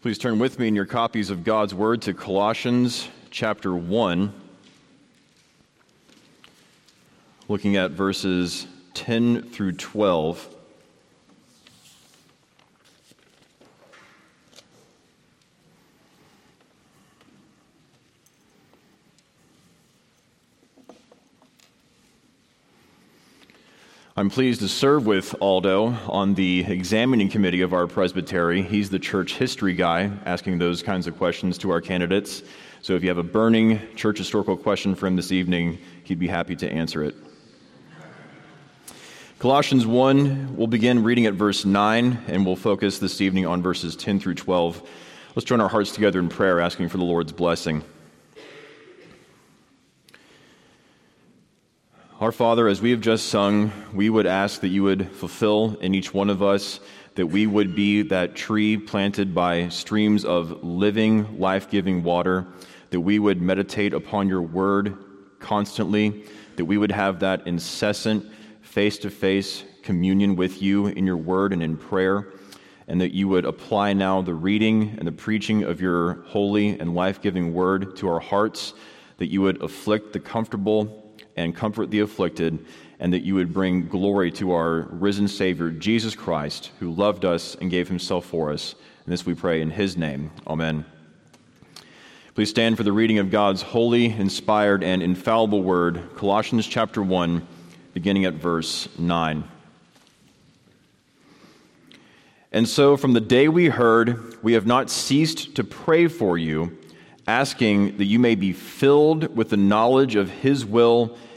Please turn with me in your copies of God's Word to Colossians chapter 1, looking at verses 10 through 12. I'm pleased to serve with Aldo on the examining committee of our presbytery. He's the church history guy, asking those kinds of questions to our candidates. So if you have a burning church historical question for him this evening, he'd be happy to answer it. Colossians 1, we'll begin reading at verse 9, and we'll focus this evening on verses 10 through 12. Let's join our hearts together in prayer, asking for the Lord's blessing. Our Father, as we have just sung, we would ask that you would fulfill in each one of us that we would be that tree planted by streams of living, life giving water, that we would meditate upon your word constantly, that we would have that incessant, face to face communion with you in your word and in prayer, and that you would apply now the reading and the preaching of your holy and life giving word to our hearts, that you would afflict the comfortable and comfort the afflicted, and that you would bring glory to our risen Savior, Jesus Christ, who loved us and gave himself for us. And this we pray in his name. Amen. Please stand for the reading of God's holy, inspired, and infallible word, Colossians chapter 1, beginning at verse 9. And so, from the day we heard, we have not ceased to pray for you, asking that you may be filled with the knowledge of His will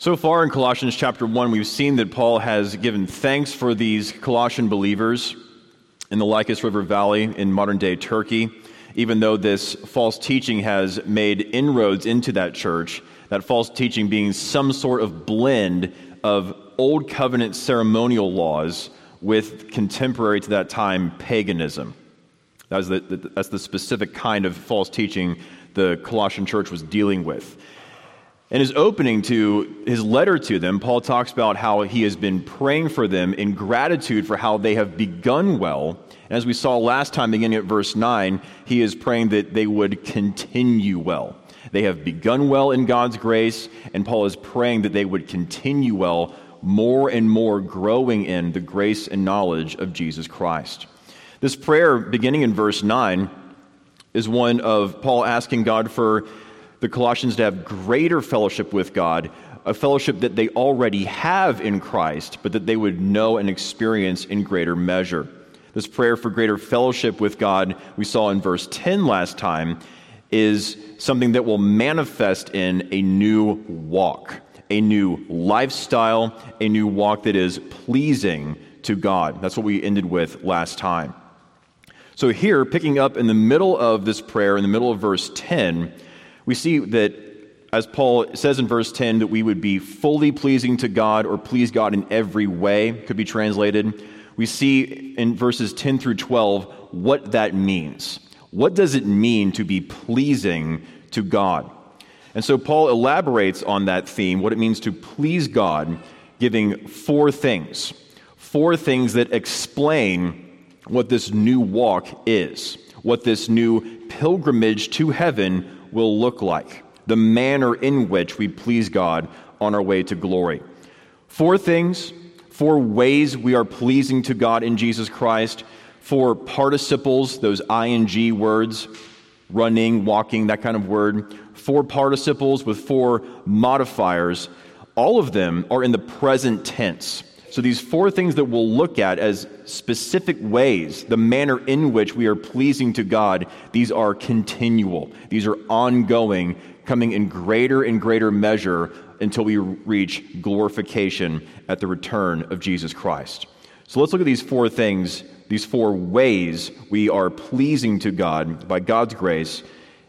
So far in Colossians chapter 1, we've seen that Paul has given thanks for these Colossian believers in the Lycus River Valley in modern day Turkey, even though this false teaching has made inroads into that church, that false teaching being some sort of blend of old covenant ceremonial laws with contemporary to that time paganism. The, that's the specific kind of false teaching the Colossian church was dealing with. In his opening to his letter to them, Paul talks about how he has been praying for them in gratitude for how they have begun well. And as we saw last time, beginning at verse 9, he is praying that they would continue well. They have begun well in God's grace, and Paul is praying that they would continue well, more and more growing in the grace and knowledge of Jesus Christ. This prayer, beginning in verse 9, is one of Paul asking God for the Colossians to have greater fellowship with God, a fellowship that they already have in Christ, but that they would know and experience in greater measure. This prayer for greater fellowship with God, we saw in verse 10 last time, is something that will manifest in a new walk, a new lifestyle, a new walk that is pleasing to God. That's what we ended with last time. So, here, picking up in the middle of this prayer, in the middle of verse 10, we see that, as Paul says in verse 10, that we would be fully pleasing to God or please God in every way, could be translated. We see in verses 10 through 12 what that means. What does it mean to be pleasing to God? And so Paul elaborates on that theme, what it means to please God, giving four things. Four things that explain what this new walk is, what this new pilgrimage to heaven will look like, the manner in which we please God on our way to glory. Four things, four ways we are pleasing to God in Jesus Christ, four participles, those ing words, running, walking, that kind of word, four participles with four modifiers. All of them are in the present tense. So, these four things that we'll look at as specific ways, the manner in which we are pleasing to God, these are continual. These are ongoing, coming in greater and greater measure until we reach glorification at the return of Jesus Christ. So let's look at these four things, these four ways we are pleasing to God by God's grace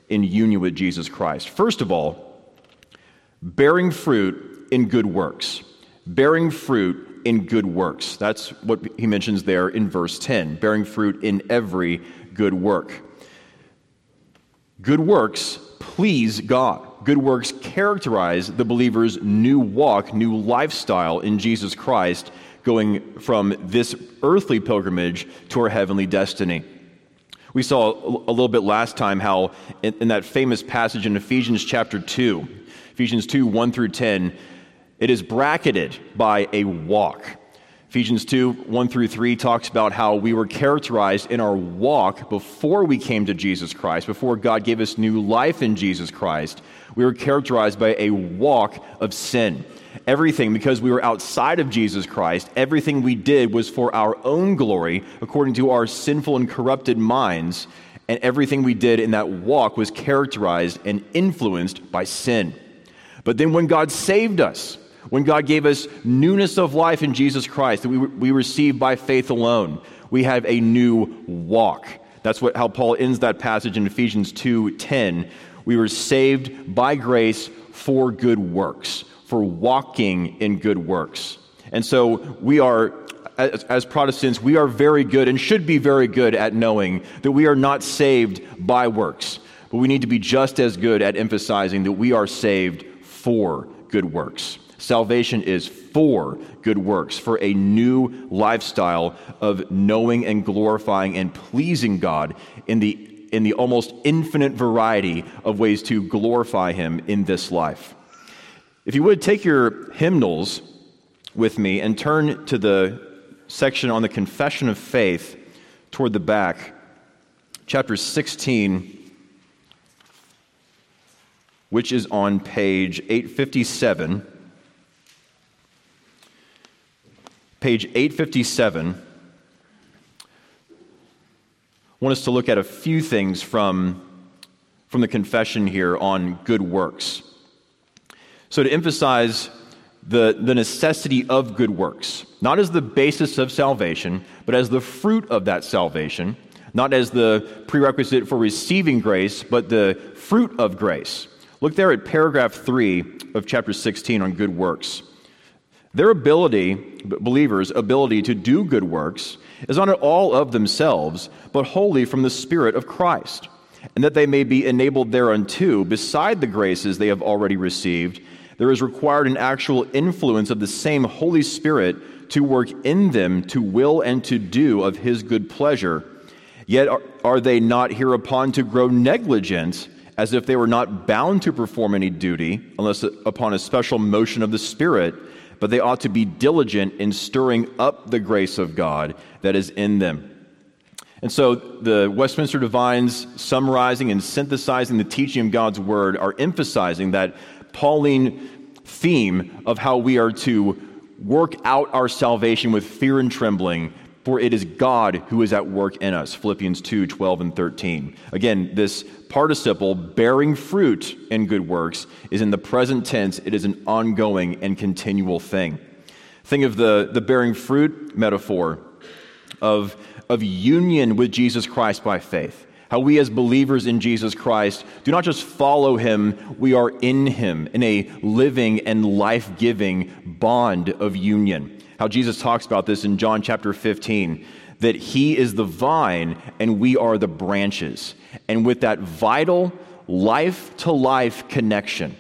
in union with Jesus Christ. First of all, bearing fruit in good works. Bearing fruit in good works. That's what he mentions there in verse 10 bearing fruit in every good work. Good works please God. Good works characterize the believer's new walk, new lifestyle in Jesus Christ, going from this earthly pilgrimage to our heavenly destiny. We saw a little bit last time how, in, that famous passage in Ephesians chapter 2, Ephesians 2 1 through 10, it is bracketed by a walk. Ephesians 2 1 through 3 talks about how we were characterized in our walk before we came to Jesus Christ, before God gave us new life in Jesus Christ. We were characterized by a walk of sin. Everything, because we were outside of Jesus Christ, everything we did was for our own glory, according to our sinful and corrupted minds, and everything we did in that walk was characterized and influenced by sin. But then when God saved us, when God gave us newness of life in Jesus Christ that we, we receive by faith alone, we have a new walk. That's what, how Paul ends that passage in Ephesians 2:10. We were saved by grace for good works, for walking in good works. And so we are, as, as, Protestants, we are very good and should be very good at knowing that we are not saved by works. But we need to be just as good at emphasizing that we are saved for good works. Salvation is for good works, for a new lifestyle of knowing and glorifying and pleasing God in the, in the almost infinite variety of ways to glorify Him in this life. If you would take your hymnals with me and turn to the section on the confession of faith toward the back, chapter 16 which is on page 857. Page 857, I want us to look at a few things from, from the confession here on good works. So, to emphasize the, the necessity of good works, not as the basis of salvation, but as the fruit of that salvation, not as the prerequisite for receiving grace, but the fruit of grace. Look there at paragraph 3 of chapter 16 on good works. Their ability, believers' ability to do good works, is not at all of themselves, but wholly from the Spirit of Christ, and that they may be enabled thereunto, beside the graces they have already received, there is required an actual influence of the same Holy Spirit to work in them to will and to do of His good pleasure. Yet are, are they not hereupon to grow negligent, as if they were not bound to perform any duty, unless upon a special motion of the Spirit? But they ought to be diligent in stirring up the grace of God that is in them. And so the Westminster Divines, summarizing and synthesizing the teaching of God's Word, are emphasizing that Pauline theme of how we are to work out our salvation with fear and trembling, for it is God who is at work in us. Philippians 2 12 and 13. Again, this participle, bearing fruit in good works, is in the present tense. It is an ongoing and continual thing. Think of the, the bearing fruit metaphor of, of union with Jesus Christ by faith. How we, as believers in Jesus Christ, do not just follow him, we are in him in a living and life giving bond of union. How Jesus talks about this in John chapter 15 that he is the vine and we are the branches. And with that vital life to life connection,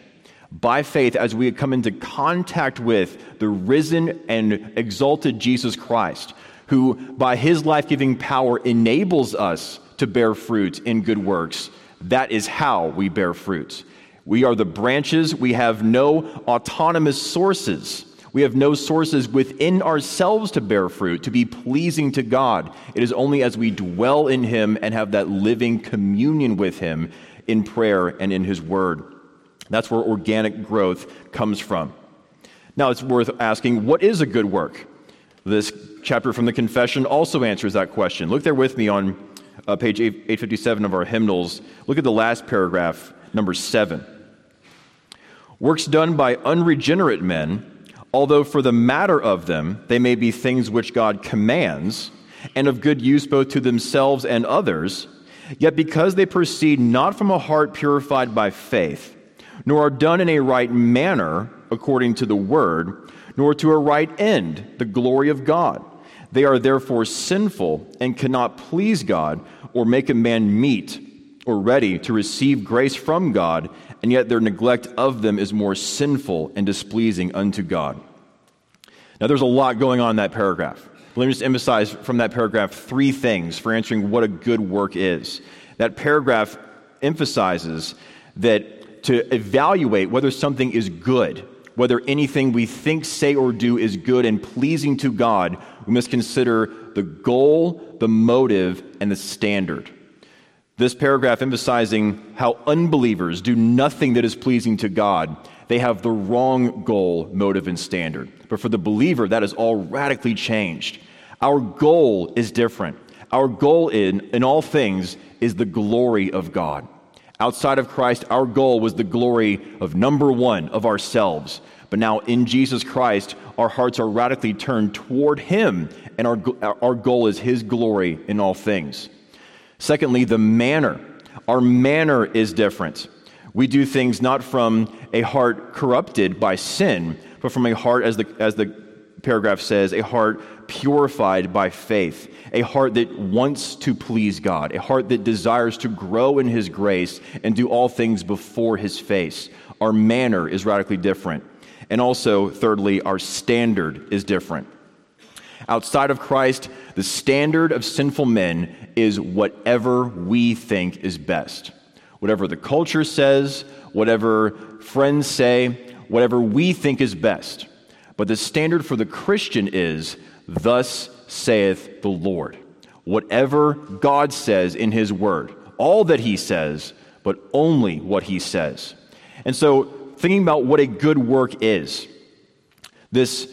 by faith, as we come into contact with the risen and exalted Jesus Christ, who by his life giving power enables us to bear fruit in good works, that is how we bear fruit. We are the branches, we have no autonomous sources we have no sources within ourselves to bear fruit, to be pleasing to God. It is only as we dwell in Him and have that living communion with Him in prayer and in His Word. That's where organic growth comes from. Now, it's worth asking what is a good work? This chapter from the confession also answers that question. Look there with me on uh, page 857 of our hymnals. Look at the last paragraph, number seven. Works done by unregenerate men, although for the matter of them they may be things which God commands, and of good use both to themselves and others, yet because they proceed not from a heart purified by faith, nor are done in a right manner according to the word, nor to a right end, the glory of God. They are therefore sinful and cannot please God or make a man meet or ready to receive grace from God, and yet their neglect of them is more sinful and displeasing unto God. Now, there's a lot going on in that paragraph. Let me just emphasize from that paragraph three things for answering what a good work is. That paragraph emphasizes that to evaluate whether something is good, whether anything we think, say, or do is good and pleasing to God, we must consider the goal, the motive, and the standard. This paragraph emphasizing how unbelievers do nothing that is pleasing to God. They have the wrong goal, motive, and standard. But for the believer, that is all radically changed. Our goal is different. Our goal in, in all things is the glory of God. Outside of Christ, our goal was the glory of number one, of ourselves. But now in Jesus Christ, our hearts are radically turned toward Him, and our, our goal is His glory in all things. Secondly, the manner. Our manner is different. We do things not from a heart corrupted by sin, but from a heart, as the, as the paragraph says, a heart purified by faith, a heart that wants to please God, a heart that desires to grow in His grace and do all things before His face. Our manner is radically different. And also, thirdly, our standard is different. Outside of Christ, the standard of sinful men is whatever we think is best. Whatever the culture says, whatever friends say, whatever we think is best. But the standard for the Christian is, Thus saith the Lord. Whatever God says in His Word, all that He says, but only what He says. And so, thinking about what a good work is, this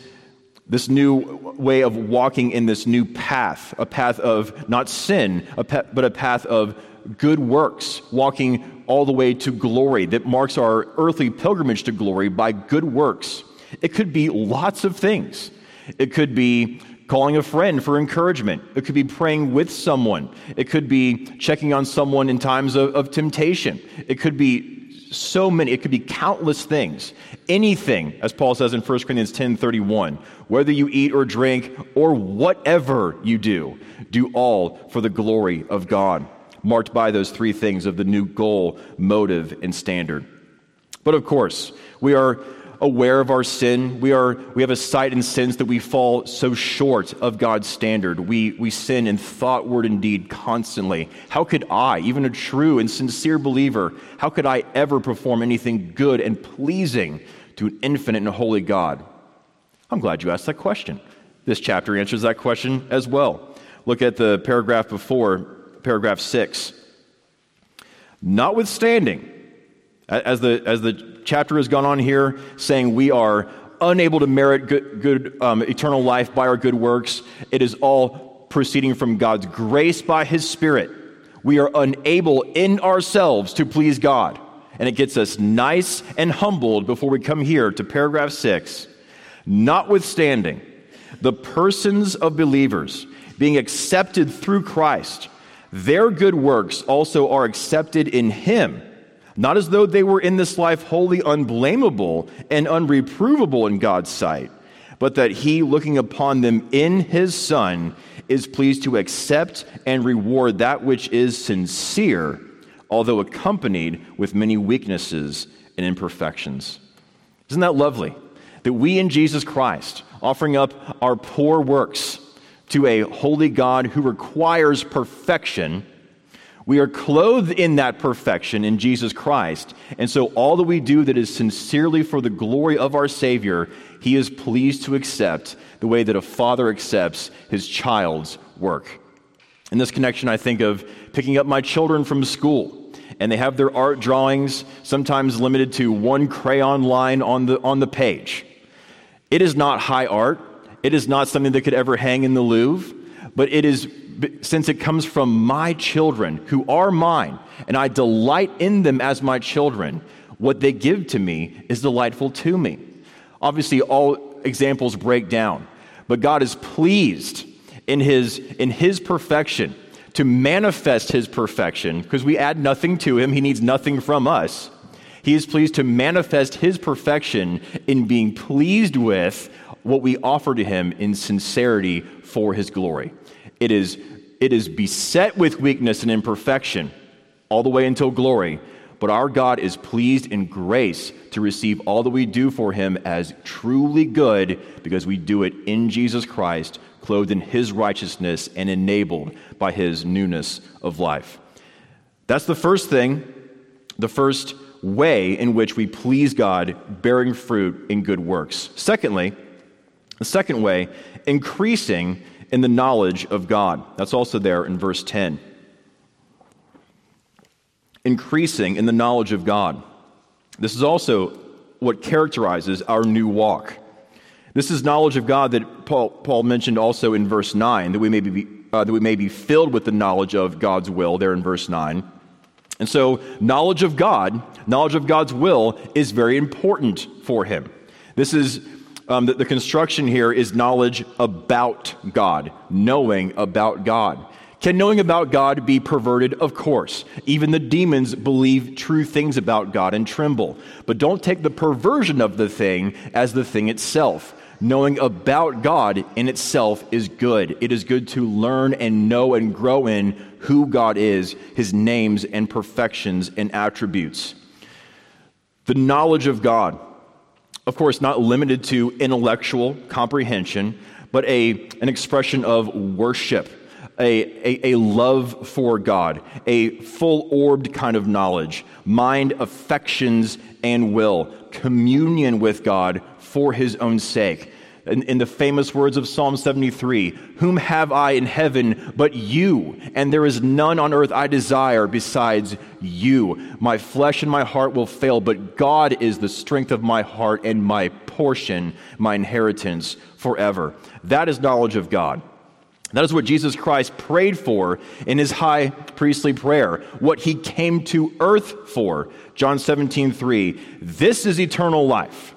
this new way of walking in this new path, a path of not sin, a but a path of good works, walking all the way to glory that marks our earthly pilgrimage to glory by good works. It could be lots of things. It could be calling a friend for encouragement. It could be praying with someone. It could be checking on someone in times of, of temptation. It could be so many, it could be countless things. Anything, as Paul says in 1 Corinthians 10 31, whether you eat or drink or whatever you do, do all for the glory of God, marked by those three things of the new goal, motive, and standard. But of course, we are aware of our sin. We, are, we have a sight and sense that we fall so short of God's standard. We, we sin in thought, word, and deed constantly. How could I, even a true and sincere believer, how could I ever perform anything good and pleasing to an infinite and holy God? I'm glad you asked that question. This chapter answers that question as well. Look at the paragraph before, paragraph 6. Notwithstanding, as the, as the chapter has gone on here, saying we are unable to merit good, good um, eternal life by our good works, it is all proceeding from God's grace by His Spirit. We are unable in ourselves to please God. And it gets us nice and humbled before we come here to paragraph six. Notwithstanding, the persons of believers being accepted through Christ, their good works also are accepted in Him not as though they were in this life wholly unblameable and unreprovable in God's sight, but that he, looking upon them in his Son, is pleased to accept and reward that which is sincere, although accompanied with many weaknesses and imperfections. Isn't that lovely? That we in Jesus Christ, offering up our poor works to a holy God who requires perfection, we are clothed in that perfection in Jesus Christ. And so all that we do that is sincerely for the glory of our Savior, He is pleased to accept the way that a father accepts his child's work. In this connection, I think of picking up my children from school. And they have their art drawings, sometimes limited to one crayon line on the, on the page. It is not high art. It is not something that could ever hang in the Louvre, but it is since it comes from my children who are mine, and I delight in them as my children, What they give to me is delightful to me. Obviously, all examples break down, but God is pleased in his, in his perfection to manifest his perfection because we add nothing to him, he needs nothing from us. He is pleased to manifest his perfection in being pleased with what we offer to him in sincerity for his glory. It is, it is beset with weakness and imperfection all the way until glory, but our God is pleased in grace to receive all that we do for him as truly good because we do it in Jesus Christ, clothed in his righteousness and enabled by his newness of life. That's the first thing, the first way in which we please God, bearing fruit in good works. Secondly, the second way, increasing in the knowledge of God. That's also there in verse 10 increasing in the knowledge of God. This is also what characterizes our new walk. This is knowledge of God that Paul, Paul mentioned also in verse 9, that we, may be, uh, that we may be filled with the knowledge of God's will, there in verse 9. And so, knowledge of God, knowledge of God's will, is very important for him. This is um, the, the construction here is knowledge about God, knowing about God. Can knowing about God be perverted? Of course. Even the demons believe true things about God and tremble. But don't take the perversion of the thing as the thing itself. Knowing about God in itself is good. It is good to learn and know and grow in who God is, his names and perfections and attributes. The knowledge of God, of course, not limited to intellectual comprehension, but a, an expression of worship a, a, a love for God, a full orbed kind of knowledge, mind, affections, and will, communion with God for his own sake. In, in, the famous words of Psalm 73 Whom have I in heaven but you? And there is none on earth I desire besides you. My flesh and my heart will fail, but God is the strength of my heart and my portion, my inheritance forever. That is knowledge of God. That is what Jesus Christ prayed for in his high priestly prayer, what he came to earth for. John 17, 3. This is eternal life,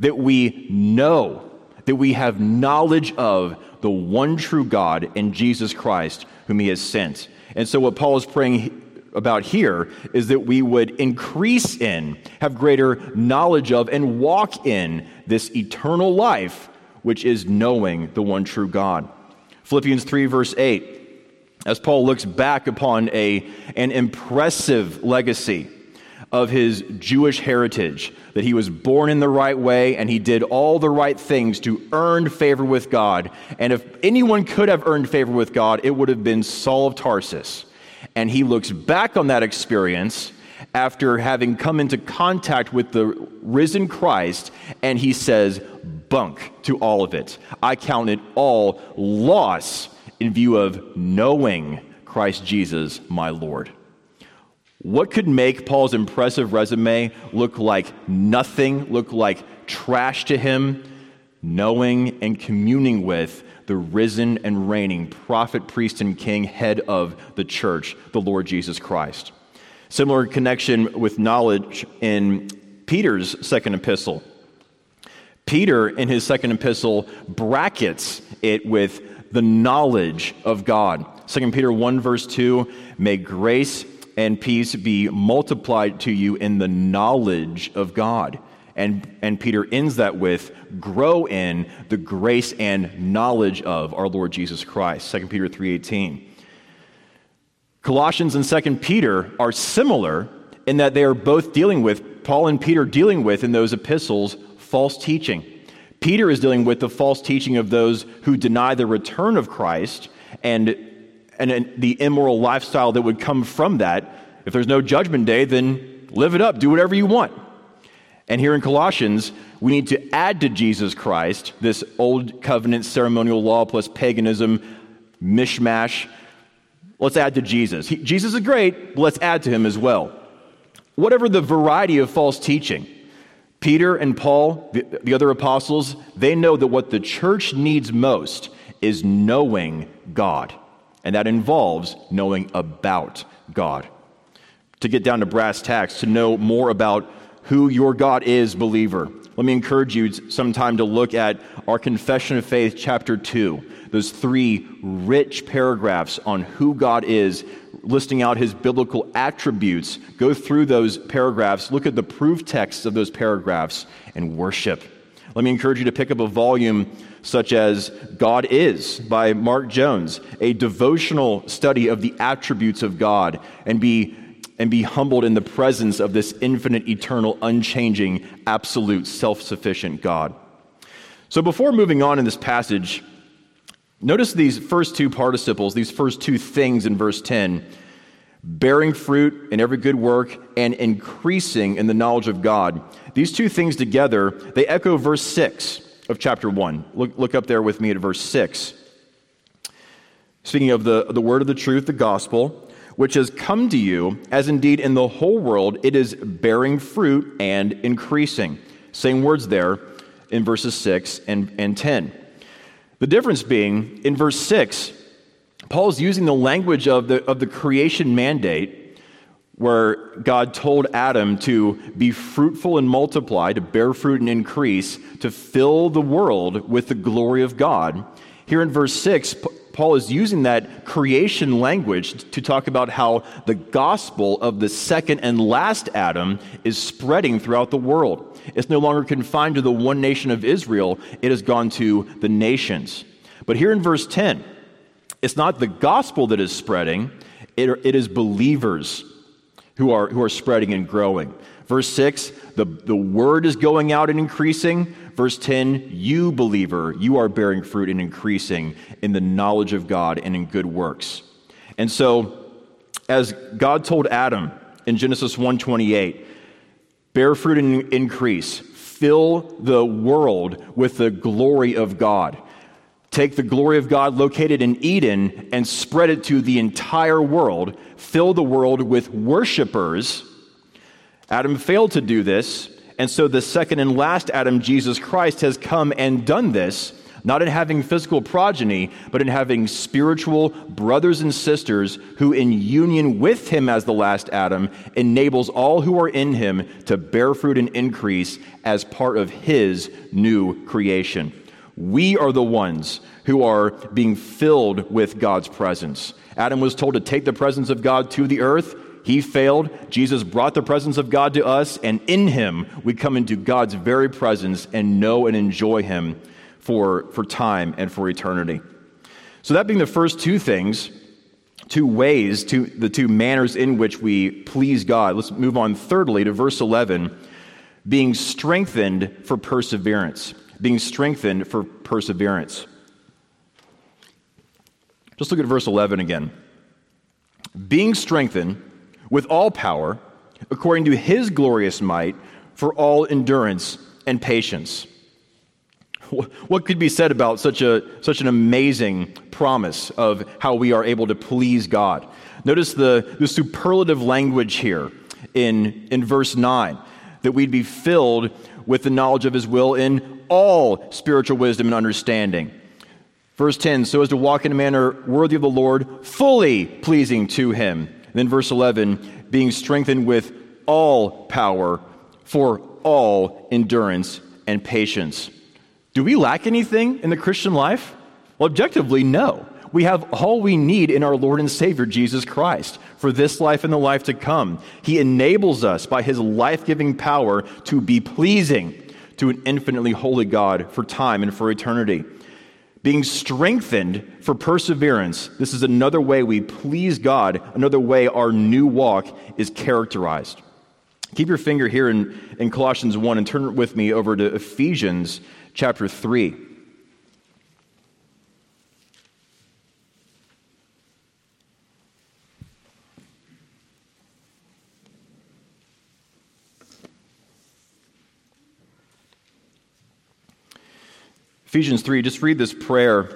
that we know, that we have knowledge of the one true God and Jesus Christ, whom he has sent. And so, what Paul is praying about here is that we would increase in, have greater knowledge of, and walk in this eternal life, which is knowing the one true God. Philippians 3, verse 8, as Paul looks back upon a, an impressive legacy of his Jewish heritage, that he was born in the right way and he did all the right things to earn favor with God. And if anyone could have earned favor with God, it would have been Saul of Tarsus. And he looks back on that experience after having come into contact with the risen Christ, and he says, bunk to all of it. I count it all loss in view of knowing Christ Jesus, my Lord. What could make Paul's impressive resume look like nothing, look like trash to him? Knowing and communing with the risen and reigning prophet, priest, and king, head of the church, the Lord Jesus Christ. Similar connection with knowledge in Peter's second epistle. Peter, in his second epistle, brackets it with the knowledge of God. 2 Peter 1, verse 2 May grace and peace be multiplied to you in the knowledge of God. And, and Peter ends that with grow in the grace and knowledge of our Lord Jesus Christ. 2 Peter 3:18. Colossians and 2 Peter are similar in that they are both dealing with, Paul and Peter dealing with in those epistles, false teaching. Peter is dealing with the false teaching of those who deny the return of Christ and, and the immoral lifestyle that would come from that. If there's no judgment day, then live it up, do whatever you want. And here in Colossians, we need to add to Jesus Christ this old covenant ceremonial law plus paganism mishmash Let's add to Jesus. He, Jesus is great, but let's add to him as well. Whatever the variety of false teaching, Peter and Paul, the, the other apostles, they know that what the church needs most is knowing God. And that involves knowing about God. To get down to brass tacks, to know more about who your God is, believer. Let me encourage you sometime to look at our Confession of Faith, chapter 2, those three rich paragraphs on who God is, listing out his biblical attributes. Go through those paragraphs, look at the proof texts of those paragraphs, and worship. Let me encourage you to pick up a volume such as God Is by Mark Jones, a devotional study of the attributes of God, and be, and be humbled in the presence of this infinite, eternal, unchanging, absolute, self sufficient God. So before moving on in this passage, notice these first two participles, these first two things in verse 10 bearing fruit in every good work and increasing in the knowledge of God. These two things together, they echo verse 6 of chapter 1. Look, look up there with me at verse 6. Speaking of the, the word of the truth, the gospel, which has come to you, as indeed in the whole world it is bearing fruit and increasing. Same words there in verses 6 and, and 10. The difference being, in verse 6, Paul's using the language of the, of the creation mandate where God told Adam to be fruitful and multiply, to bear fruit and increase, to fill the world with the glory of God. Here in verse 6, Paul is using that creation language to talk about how the gospel of the second and last Adam is spreading throughout the world. It's no longer confined to the one nation of Israel, it has gone to the nations. But here in verse 10, it's not the gospel that is spreading, it, it is believers who are, who are spreading and growing. Verse 6, the, the word is going out and increasing. Verse 10, you, believer, you are bearing fruit and increasing in the knowledge of God and in good works. And so, as God told Adam in Genesis 1:28, bear fruit and increase, fill the world with the glory of God. Take the glory of God located in Eden and spread it to the entire world. Fill the world with worshipers. Adam failed to do this, and so the second and last Adam, Jesus Christ, has come and done this, not in having physical progeny, but in having spiritual brothers and sisters who, in union with him as the last Adam, enables all who are in him to bear fruit and increase as part of his new creation. We are the ones who are being filled with God's presence. Adam was told to take the presence of God to the earth. He failed. Jesus brought the presence of God to us, and in him we come into God's very presence and know and enjoy him for, for time and for eternity. So, that being the first two things, two ways, two, the two manners in which we please God, let's move on thirdly to verse 11 being strengthened for perseverance being strengthened for perseverance. Just look at verse 11 again. Being strengthened with all power, according to his glorious might, for all endurance and patience. What could be said about such, a, such an amazing promise of how we are able to please God? Notice the, the superlative language here in, in verse 9 that we'd be filled with the knowledge of his will in all spiritual wisdom and understanding. Verse 10 so as to walk in a manner worthy of the Lord, fully pleasing to him. And then verse 11 being strengthened with all power for all endurance and patience. Do we lack anything in the Christian life? Well, objectively, no. We have all we need in our Lord and Savior, Jesus Christ, for this life and the life to come. He enables us by his life giving power to be pleasing to an infinitely holy God for time and for eternity. Being strengthened for perseverance, this is another way we please God, another way our new walk is characterized. Keep your finger here in, in Colossians 1 and turn with me over to Ephesians chapter 3. Ephesians 3, just read this prayer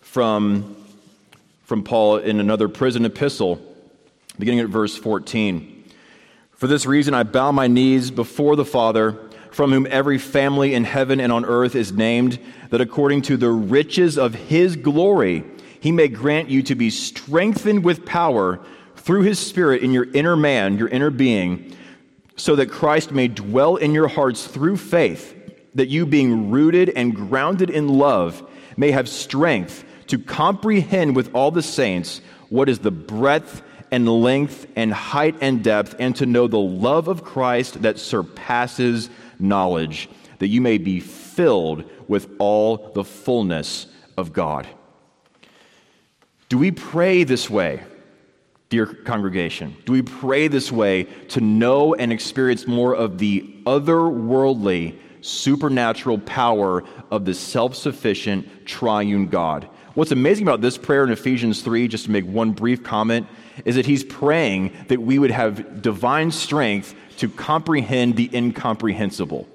from, from Paul in another prison epistle, beginning at verse 14. For this reason, I bow my knees before the Father, from whom every family in heaven and on earth is named, that according to the riches of his glory, he may grant you to be strengthened with power through his Spirit in your inner man, your inner being so that Christ may dwell in your hearts through faith, that you, being rooted and grounded in love, may have strength to comprehend with all the saints what is the breadth and length and height and depth, and to know the love of Christ that surpasses knowledge, that you may be filled with all the fullness of God. Do we pray this way? dear congregation? Do we pray this way to know and experience more of the otherworldly, supernatural power of the self sufficient triune God? What's amazing about this prayer in Ephesians 3, just to make one brief comment, is that he's praying that we would have divine strength to comprehend the incomprehensible,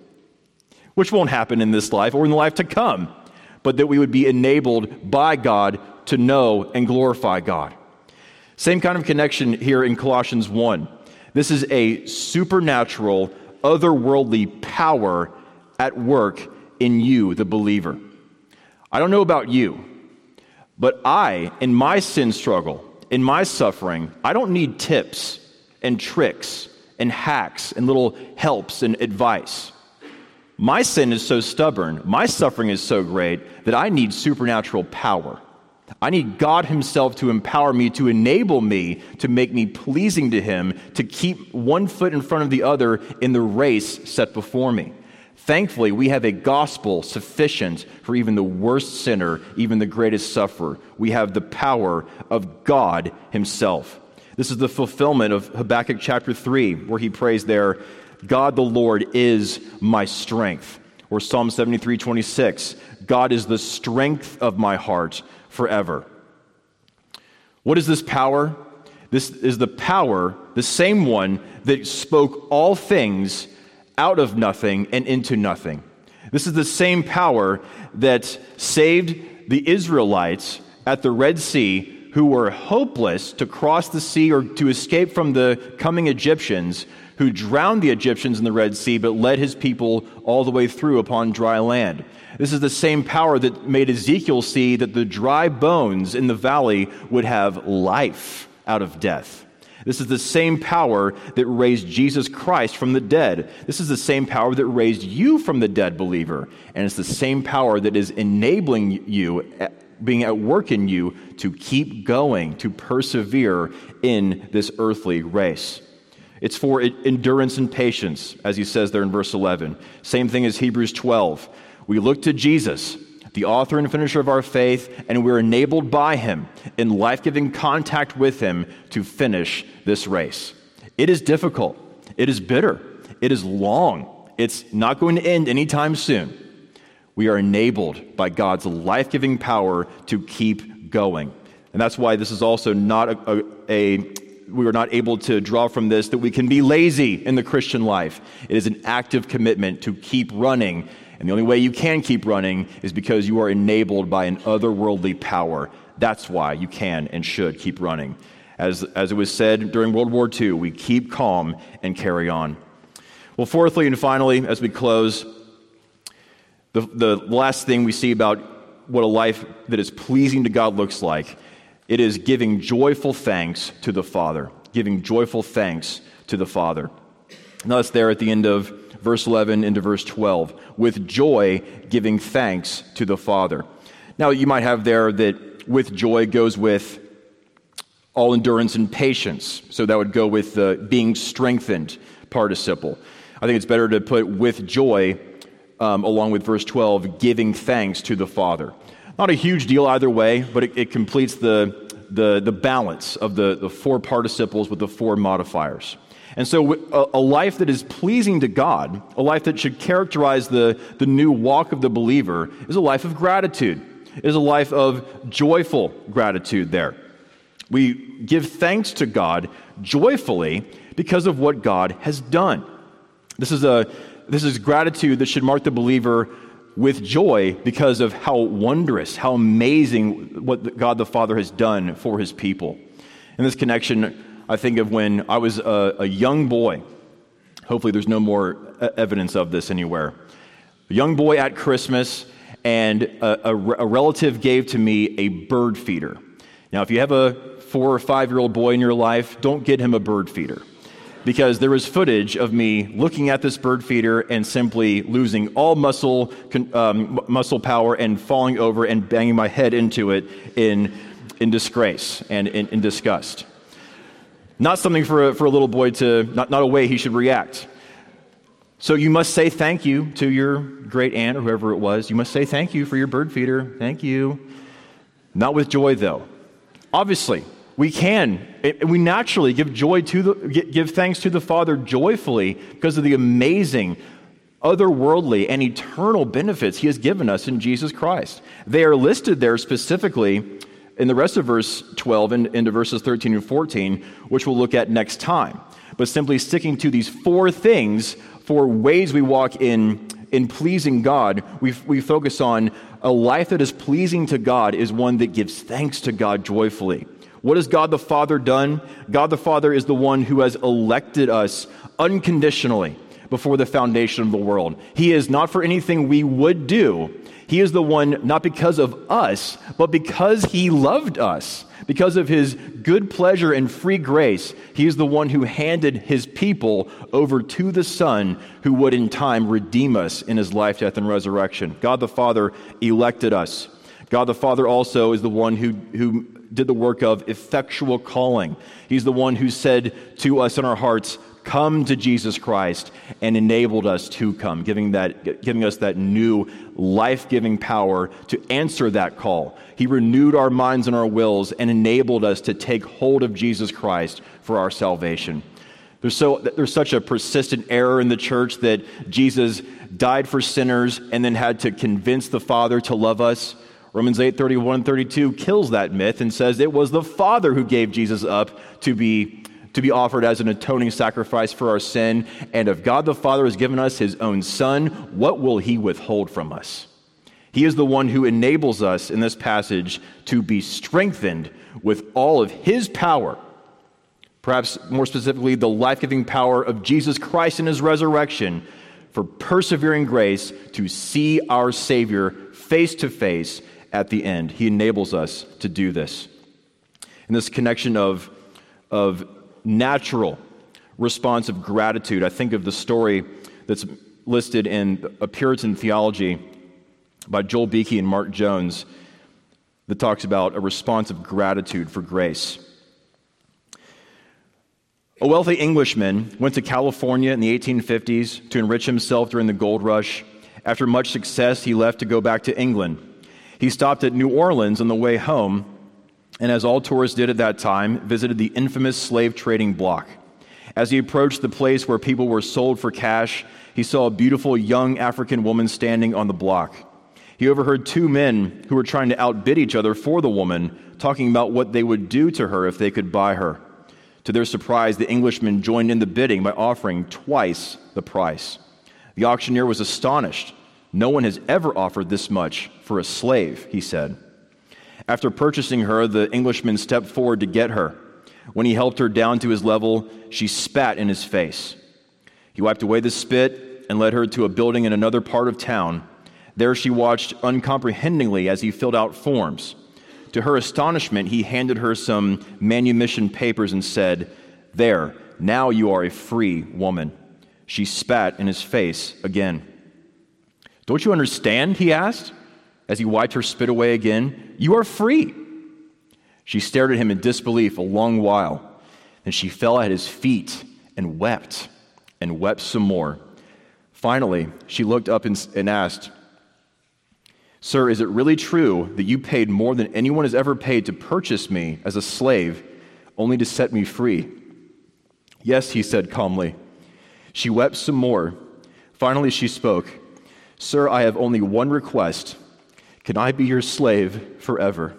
which won't happen in this life or in the life to come, but that we would be enabled by God to know and glorify God. Same kind of connection here in Colossians 1. This is a supernatural, otherworldly power at work in you, the believer. I don't know about you, but I, in my sin struggle, in my suffering, I don't need tips and tricks and hacks and little helps and advice. My sin is so stubborn, my suffering is so great that I need supernatural power. I need God Himself to empower me, to enable me, to make me pleasing to Him, to keep one foot in front of the other in the race set before me. Thankfully, we have a gospel sufficient for even the worst sinner, even the greatest sufferer. We have the power of God Himself. This is the fulfillment of Habakkuk chapter 3, where he prays there, God the Lord is my strength. Or Psalm 73 26, God is the strength of my heart forever. What is this power? This is the power, the same one that spoke all things out of nothing and into nothing. This is the same power that saved the Israelites at the Red Sea who were hopeless to cross the sea or to escape from the coming Egyptians, who drowned the Egyptians in the Red Sea but led his people all the way through upon dry land. This is the same power that made Ezekiel see that the dry bones in the valley would have life out of death. This is the same power that raised Jesus Christ from the dead. This is the same power that raised you from the dead, believer. And it's the same power that is enabling you, eh, being at work in you, to keep going, to persevere in this earthly race. It's for endurance and patience, as he says there in verse 11. Same thing as Hebrews 12. We look to Jesus, the author and finisher of our faith, and we're enabled by him in life giving contact with him to finish this race. It is difficult, it is bitter, it is long, it's not going to end anytime soon. We are enabled by God's life giving power to keep going. And that's why this is also not a, a, a we are not able to draw from this that we can be lazy in the Christian life. It is an active commitment to keep running and the only way you can keep running is because you are enabled by an otherworldly power. That's why you can and should keep running. As, as it was said during World War II, we keep calm and carry on. Well, fourthly and finally, as we close, the, the last thing we see about what a life that is pleasing to God looks like it is giving joyful thanks to the Father. Giving joyful thanks to the Father. Now, that's there at the end of verse 11 into verse 12, with joy giving thanks to the Father. Now, you might have there that with joy goes with all endurance and patience. So that would go with the being strengthened participle. I think it's better to put with joy um, along with verse 12, giving thanks to the Father. Not a huge deal either way, but it, it completes the, the, the balance of the, the four participles with the four modifiers. And so, a, life that is pleasing to God, a life that should characterize the, the new walk of the believer, is a life of gratitude, it is a life of joyful gratitude there. We give thanks to God joyfully because of what God has done. This is, a, this is gratitude that should mark the believer with joy because of how wondrous, how amazing what God the Father has done for his people. In this connection, I think of when I was a, a young boy. Hopefully, there's no more evidence of this anywhere. A young boy at Christmas, and a, a, a relative gave to me a bird feeder. Now, if you have a four or five year old boy in your life, don't get him a bird feeder. because there was footage of me looking at this bird feeder and simply losing all muscle, um, muscle power and falling over and banging my head into it in, in disgrace and in, in disgust. Not something for a, for a little boy to, not, not a way he should react. So you must say thank you to your great aunt or whoever it was. You must say thank you for your bird feeder. Thank you. Not with joy, though. Obviously, we can, we naturally give joy to the, give thanks to the Father joyfully because of the amazing, otherworldly, and eternal benefits He has given us in Jesus Christ. They are listed there specifically in the rest of verse 12 and into verses 13 and 14, which we'll look at next time. But simply sticking to these four things, for ways we walk in, in pleasing God, we, we focus on a life that is pleasing to God is one that gives thanks to God joyfully. What has God the Father done? God the Father is the one who has elected us unconditionally before the foundation of the world. He is not for anything we would do. He is the one not because of us, but because he loved us. Because of his good pleasure and free grace, he is the one who handed his people over to the Son who would in time redeem us in his life, death, and resurrection. God the Father elected us. God the Father also is the one who, who did the work of effectual calling. He's the one who said to us in our hearts, Come to Jesus Christ, and enabled us to come, giving, that, giving us that new life giving power to answer that call. He renewed our minds and our wills and enabled us to take hold of Jesus Christ for our salvation. There's, so, there's such a persistent error in the church that Jesus died for sinners and then had to convince the Father to love us. Romans 8 31 32 kills that myth and says it was the Father who gave Jesus up to be, to be offered as an atoning sacrifice for our sin. And if God the Father has given us his own Son, what will he withhold from us? He is the one who enables us in this passage to be strengthened with all of his power. Perhaps more specifically, the life giving power of Jesus Christ in his resurrection for persevering grace to see our Savior face to face at the end. He enables us to do this. In this connection of, of natural response of gratitude, I think of the story that's listed in A Puritan Theology by Joel Beeke and Mark Jones that talks about a response of gratitude for grace. A wealthy Englishman went to California in the 1850s to enrich himself during the gold rush. After much success, he left to go back to England. He stopped at New Orleans on the way home, and as all tourists did at that time, visited the infamous slave trading block. As he approached the place where people were sold for cash, he saw a beautiful young African woman standing on the block. He overheard two men who were trying to outbid each other for the woman, talking about what they would do to her if they could buy her. To their surprise, the Englishman joined in the bidding by offering twice the price. The auctioneer was astonished no one has ever offered this much for a slave, he said. After purchasing her, the Englishman stepped forward to get her. When he helped her down to his level, she spat in his face. He wiped away the spit and led her to a building in another part of town. There she watched uncomprehendingly as he filled out forms. To her astonishment, he handed her some manumission papers and said, There, now you are a free woman. She spat in his face again. Don't you understand? He asked as he wiped her spit away again. You are free. She stared at him in disbelief a long while. Then she fell at his feet and wept and wept some more. Finally, she looked up and, asked, Sir, is it really true that you paid more than anyone has ever paid to purchase me as a slave, only to set me free? Yes, he said calmly. She wept some more. Finally, she spoke. Sir, I have only one request. Can I be your slave forever?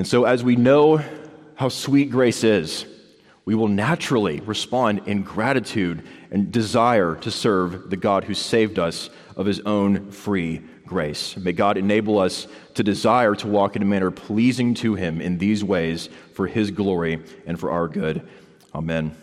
And so, as we know how sweet grace is, we will naturally respond in gratitude and desire to serve the God who saved us of his own free grace. May God enable us to desire to walk in a manner pleasing to him in these ways for his glory and for our good. Amen.